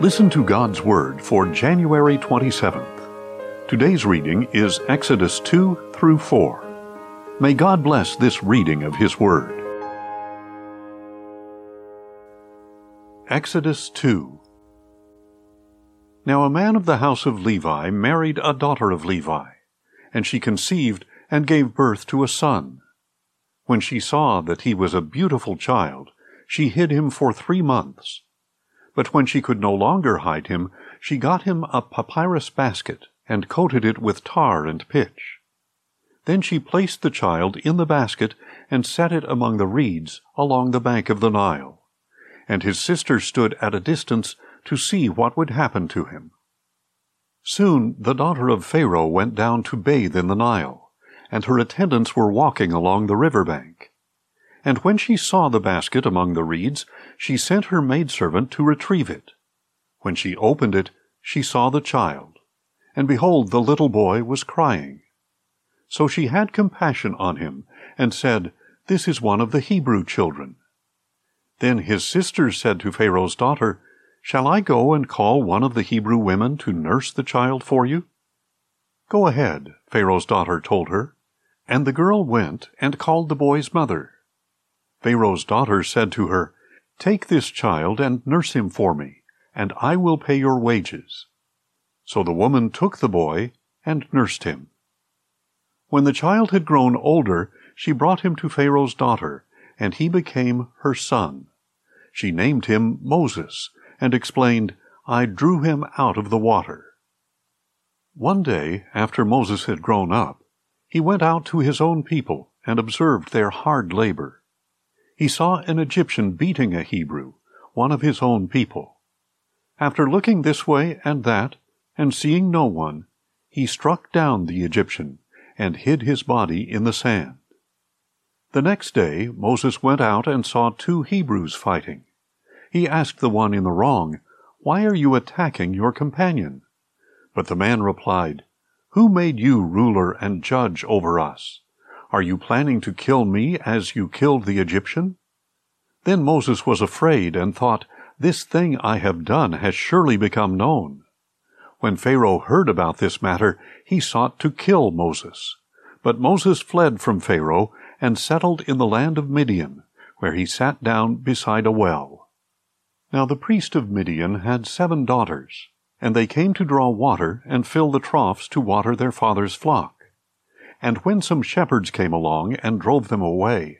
Listen to God's Word for January 27th. Today's reading is Exodus 2 through 4. May God bless this reading of His Word. Exodus 2 Now a man of the house of Levi married a daughter of Levi, and she conceived and gave birth to a son. When she saw that he was a beautiful child, she hid him for three months. But when she could no longer hide him, she got him a papyrus basket and coated it with tar and pitch. Then she placed the child in the basket and set it among the reeds along the bank of the Nile. And his sister stood at a distance to see what would happen to him. Soon the daughter of Pharaoh went down to bathe in the Nile and her attendants were walking along the river bank. And when she saw the basket among the reeds, she sent her maidservant to retrieve it. When she opened it, she saw the child, and behold, the little boy was crying. So she had compassion on him, and said, This is one of the Hebrew children. Then his sisters said to Pharaoh's daughter, Shall I go and call one of the Hebrew women to nurse the child for you? Go ahead, Pharaoh's daughter told her. And the girl went and called the boy's mother. Pharaoh's daughter said to her, Take this child and nurse him for me, and I will pay your wages. So the woman took the boy and nursed him. When the child had grown older, she brought him to Pharaoh's daughter, and he became her son. She named him Moses, and explained, I drew him out of the water. One day, after Moses had grown up, he went out to his own people and observed their hard labor. He saw an Egyptian beating a Hebrew, one of his own people. After looking this way and that, and seeing no one, he struck down the Egyptian and hid his body in the sand. The next day Moses went out and saw two Hebrews fighting. He asked the one in the wrong, Why are you attacking your companion? But the man replied, who made you ruler and judge over us? Are you planning to kill me as you killed the Egyptian? Then Moses was afraid and thought, This thing I have done has surely become known. When Pharaoh heard about this matter, he sought to kill Moses. But Moses fled from Pharaoh and settled in the land of Midian, where he sat down beside a well. Now the priest of Midian had seven daughters. And they came to draw water and fill the troughs to water their father's flock. And when some shepherds came along and drove them away,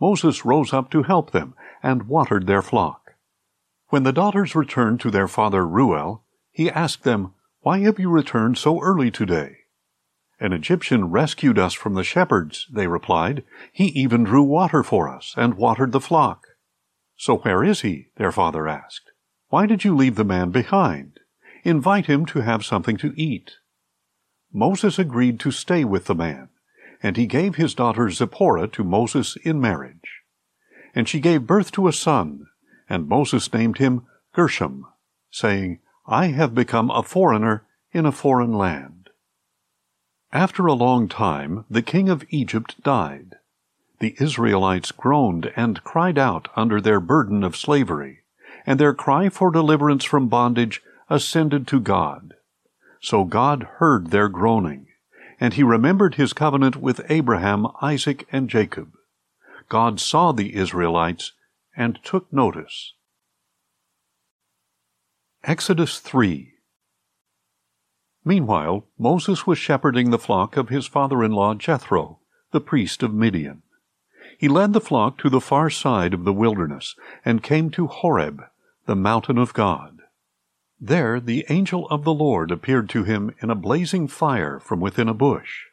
Moses rose up to help them and watered their flock. When the daughters returned to their father Reuel, he asked them, Why have you returned so early today? An Egyptian rescued us from the shepherds, they replied. He even drew water for us and watered the flock. So where is he? their father asked. Why did you leave the man behind? invite him to have something to eat. Moses agreed to stay with the man, and he gave his daughter Zipporah to Moses in marriage. And she gave birth to a son, and Moses named him Gershom, saying, I have become a foreigner in a foreign land. After a long time, the king of Egypt died. The Israelites groaned and cried out under their burden of slavery, and their cry for deliverance from bondage ascended to God. So God heard their groaning, and he remembered his covenant with Abraham, Isaac, and Jacob. God saw the Israelites and took notice. Exodus 3 Meanwhile, Moses was shepherding the flock of his father in law Jethro, the priest of Midian. He led the flock to the far side of the wilderness and came to Horeb, the mountain of God. There the angel of the Lord appeared to him in a blazing fire from within a bush.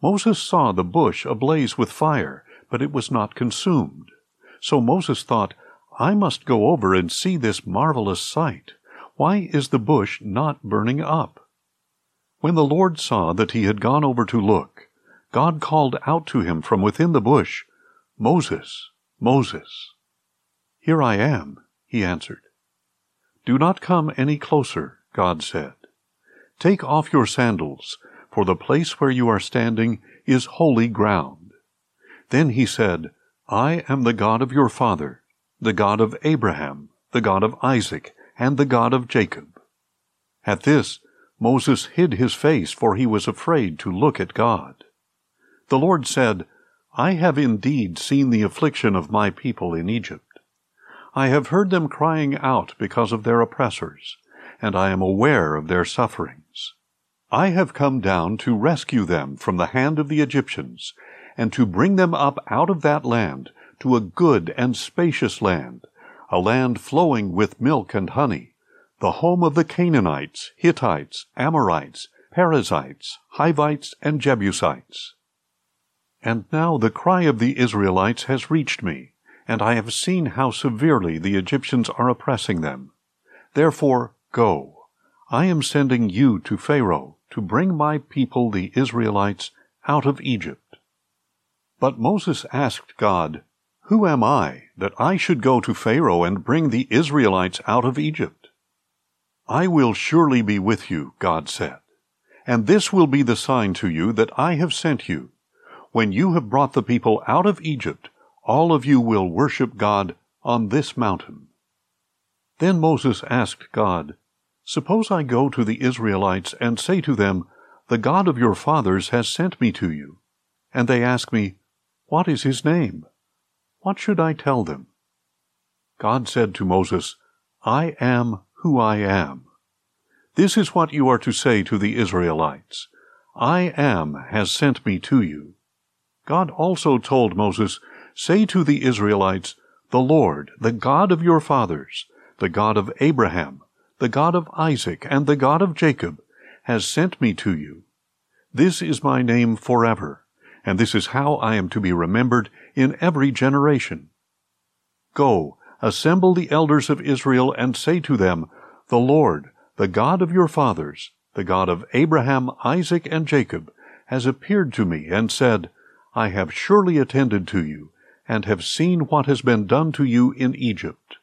Moses saw the bush ablaze with fire, but it was not consumed. So Moses thought, I must go over and see this marvelous sight. Why is the bush not burning up? When the Lord saw that he had gone over to look, God called out to him from within the bush, Moses, Moses. Here I am, he answered. Do not come any closer, God said. Take off your sandals, for the place where you are standing is holy ground. Then he said, I am the God of your father, the God of Abraham, the God of Isaac, and the God of Jacob. At this, Moses hid his face, for he was afraid to look at God. The Lord said, I have indeed seen the affliction of my people in Egypt. I have heard them crying out because of their oppressors, and I am aware of their sufferings. I have come down to rescue them from the hand of the Egyptians, and to bring them up out of that land to a good and spacious land, a land flowing with milk and honey, the home of the Canaanites, Hittites, Amorites, Perizzites, Hivites, and Jebusites. And now the cry of the Israelites has reached me, and I have seen how severely the Egyptians are oppressing them. Therefore, go. I am sending you to Pharaoh to bring my people the Israelites out of Egypt. But Moses asked God, Who am I, that I should go to Pharaoh and bring the Israelites out of Egypt? I will surely be with you, God said, and this will be the sign to you that I have sent you. When you have brought the people out of Egypt, all of you will worship God on this mountain. Then Moses asked God, Suppose I go to the Israelites and say to them, The God of your fathers has sent me to you. And they ask me, What is his name? What should I tell them? God said to Moses, I am who I am. This is what you are to say to the Israelites I am has sent me to you. God also told Moses, Say to the Israelites, The Lord, the God of your fathers, the God of Abraham, the God of Isaac, and the God of Jacob, has sent me to you. This is my name forever, and this is how I am to be remembered in every generation. Go, assemble the elders of Israel, and say to them, The Lord, the God of your fathers, the God of Abraham, Isaac, and Jacob, has appeared to me and said, I have surely attended to you, and have seen what has been done to you in Egypt.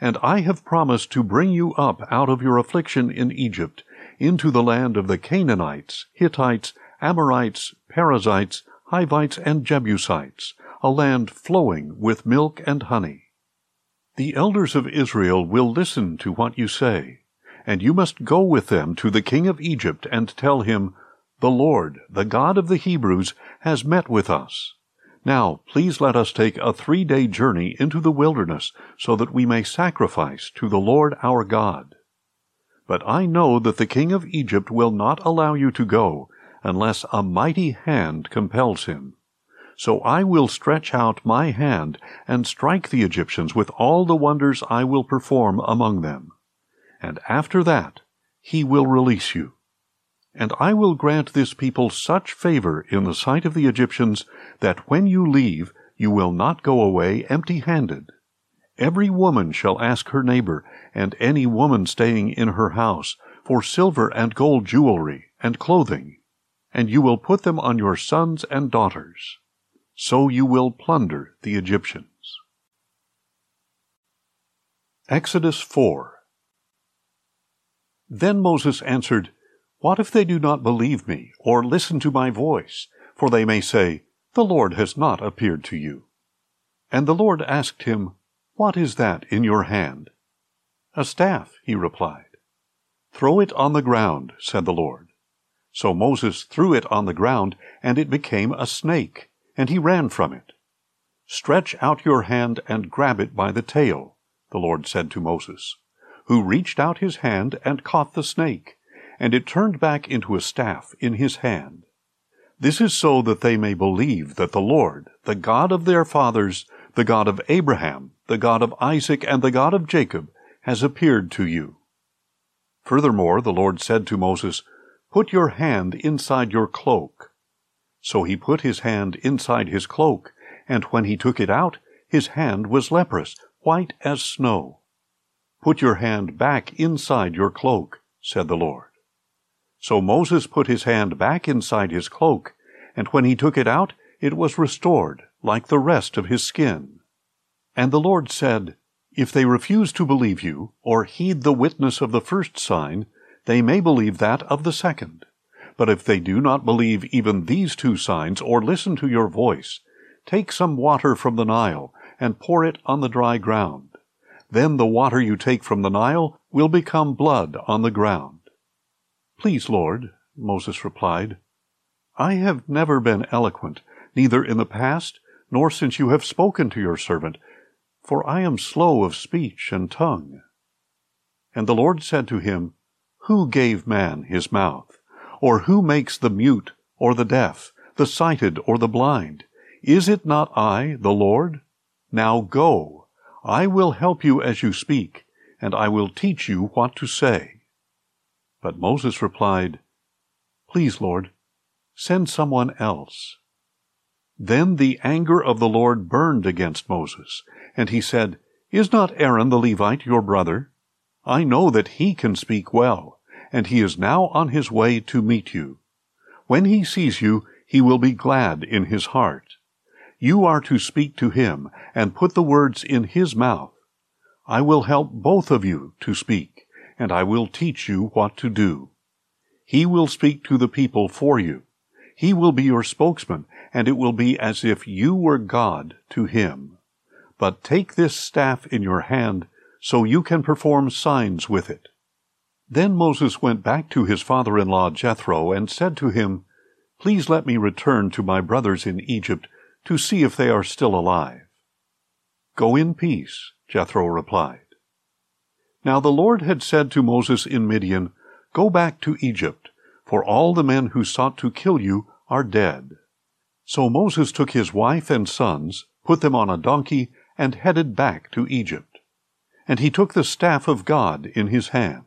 And I have promised to bring you up out of your affliction in Egypt into the land of the Canaanites, Hittites, Amorites, Perizzites, Hivites, and Jebusites, a land flowing with milk and honey. The elders of Israel will listen to what you say, and you must go with them to the king of Egypt and tell him, the Lord, the God of the Hebrews, has met with us. Now, please let us take a three day journey into the wilderness so that we may sacrifice to the Lord our God. But I know that the king of Egypt will not allow you to go unless a mighty hand compels him. So I will stretch out my hand and strike the Egyptians with all the wonders I will perform among them. And after that, he will release you. And I will grant this people such favor in the sight of the Egyptians that when you leave, you will not go away empty handed. Every woman shall ask her neighbor, and any woman staying in her house, for silver and gold jewelry and clothing, and you will put them on your sons and daughters. So you will plunder the Egyptians. Exodus 4 Then Moses answered, what if they do not believe me, or listen to my voice? For they may say, The Lord has not appeared to you. And the Lord asked him, What is that in your hand? A staff, he replied. Throw it on the ground, said the Lord. So Moses threw it on the ground, and it became a snake, and he ran from it. Stretch out your hand and grab it by the tail, the Lord said to Moses, who reached out his hand and caught the snake and it turned back into a staff in his hand. This is so that they may believe that the Lord, the God of their fathers, the God of Abraham, the God of Isaac, and the God of Jacob, has appeared to you. Furthermore, the Lord said to Moses, Put your hand inside your cloak. So he put his hand inside his cloak, and when he took it out, his hand was leprous, white as snow. Put your hand back inside your cloak, said the Lord. So Moses put his hand back inside his cloak, and when he took it out, it was restored, like the rest of his skin. And the Lord said, If they refuse to believe you, or heed the witness of the first sign, they may believe that of the second. But if they do not believe even these two signs, or listen to your voice, take some water from the Nile, and pour it on the dry ground. Then the water you take from the Nile will become blood on the ground. Please, Lord, Moses replied, I have never been eloquent, neither in the past nor since you have spoken to your servant, for I am slow of speech and tongue. And the Lord said to him, Who gave man his mouth? Or who makes the mute or the deaf, the sighted or the blind? Is it not I, the Lord? Now go, I will help you as you speak, and I will teach you what to say. But Moses replied, Please, Lord, send someone else. Then the anger of the Lord burned against Moses, and he said, Is not Aaron the Levite your brother? I know that he can speak well, and he is now on his way to meet you. When he sees you, he will be glad in his heart. You are to speak to him, and put the words in his mouth. I will help both of you to speak, and I will teach you what to do. He will speak to the people for you. He will be your spokesman, and it will be as if you were God to him. But take this staff in your hand, so you can perform signs with it. Then Moses went back to his father in law Jethro and said to him, Please let me return to my brothers in Egypt to see if they are still alive. Go in peace, Jethro replied. Now the Lord had said to Moses in Midian, Go back to Egypt, for all the men who sought to kill you are dead. So Moses took his wife and sons, put them on a donkey, and headed back to Egypt. And he took the staff of God in his hand.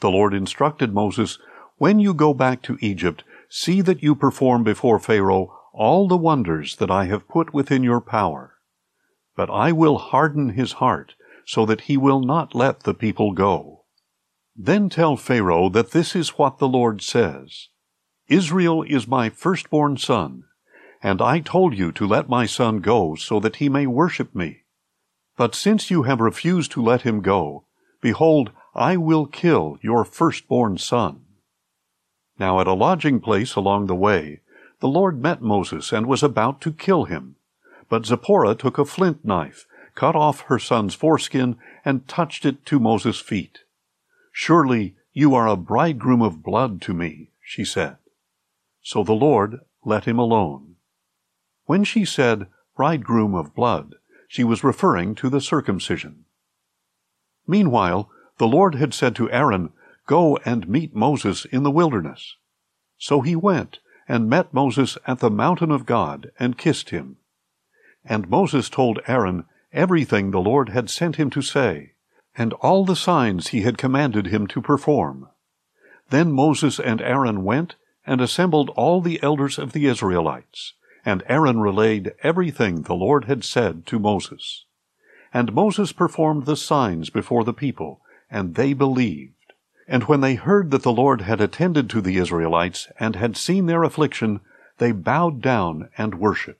The Lord instructed Moses, When you go back to Egypt, see that you perform before Pharaoh all the wonders that I have put within your power. But I will harden his heart, so that he will not let the people go. Then tell Pharaoh that this is what the Lord says. Israel is my firstborn son, and I told you to let my son go so that he may worship me. But since you have refused to let him go, behold, I will kill your firstborn son. Now at a lodging place along the way, the Lord met Moses and was about to kill him. But Zipporah took a flint knife, cut off her son's foreskin, and touched it to Moses' feet. Surely you are a bridegroom of blood to me, she said. So the Lord let him alone. When she said, bridegroom of blood, she was referring to the circumcision. Meanwhile, the Lord had said to Aaron, Go and meet Moses in the wilderness. So he went and met Moses at the mountain of God and kissed him. And Moses told Aaron everything the Lord had sent him to say, and all the signs he had commanded him to perform. Then Moses and Aaron went and assembled all the elders of the Israelites and Aaron relayed everything the Lord had said to Moses. And Moses performed the signs before the people, and they believed. And when they heard that the Lord had attended to the Israelites and had seen their affliction, they bowed down and worshipped.